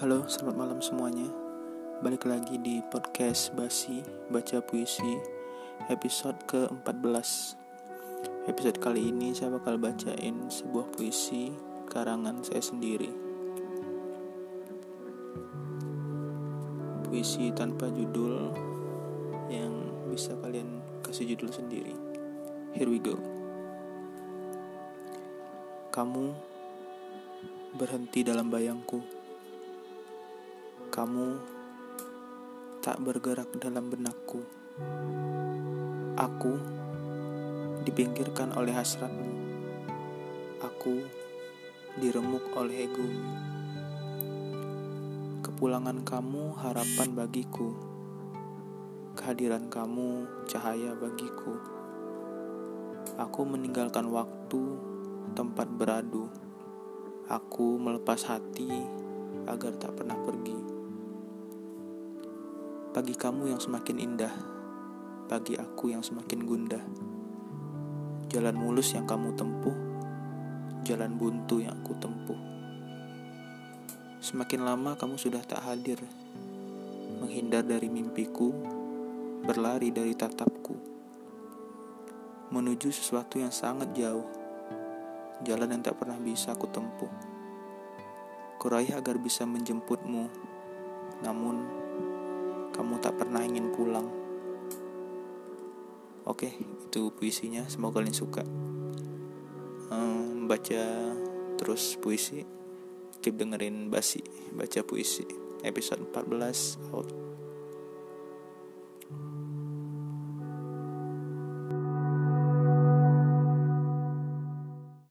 Halo, selamat malam semuanya. Balik lagi di podcast Basi Baca Puisi episode ke-14. Episode kali ini saya bakal bacain sebuah puisi karangan saya sendiri. Puisi tanpa judul yang bisa kalian kasih judul sendiri. Here we go. Kamu berhenti dalam bayangku kamu tak bergerak dalam benakku. Aku dipinggirkan oleh hasratmu. Aku diremuk oleh ego. Kepulangan kamu harapan bagiku. Kehadiran kamu cahaya bagiku. Aku meninggalkan waktu, tempat beradu. Aku melepas hati agar tak pernah pergi. Pagi kamu yang semakin indah, pagi aku yang semakin gundah. Jalan mulus yang kamu tempuh, jalan buntu yang aku tempuh. Semakin lama kamu sudah tak hadir, menghindar dari mimpiku, berlari dari tatapku, menuju sesuatu yang sangat jauh, jalan yang tak pernah bisa aku tempuh. Kuraih agar bisa menjemputmu, namun kamu tak pernah ingin pulang. Oke, itu puisinya. Semoga kalian suka. Um, baca terus puisi. Keep dengerin Basi baca puisi. Episode 14 out.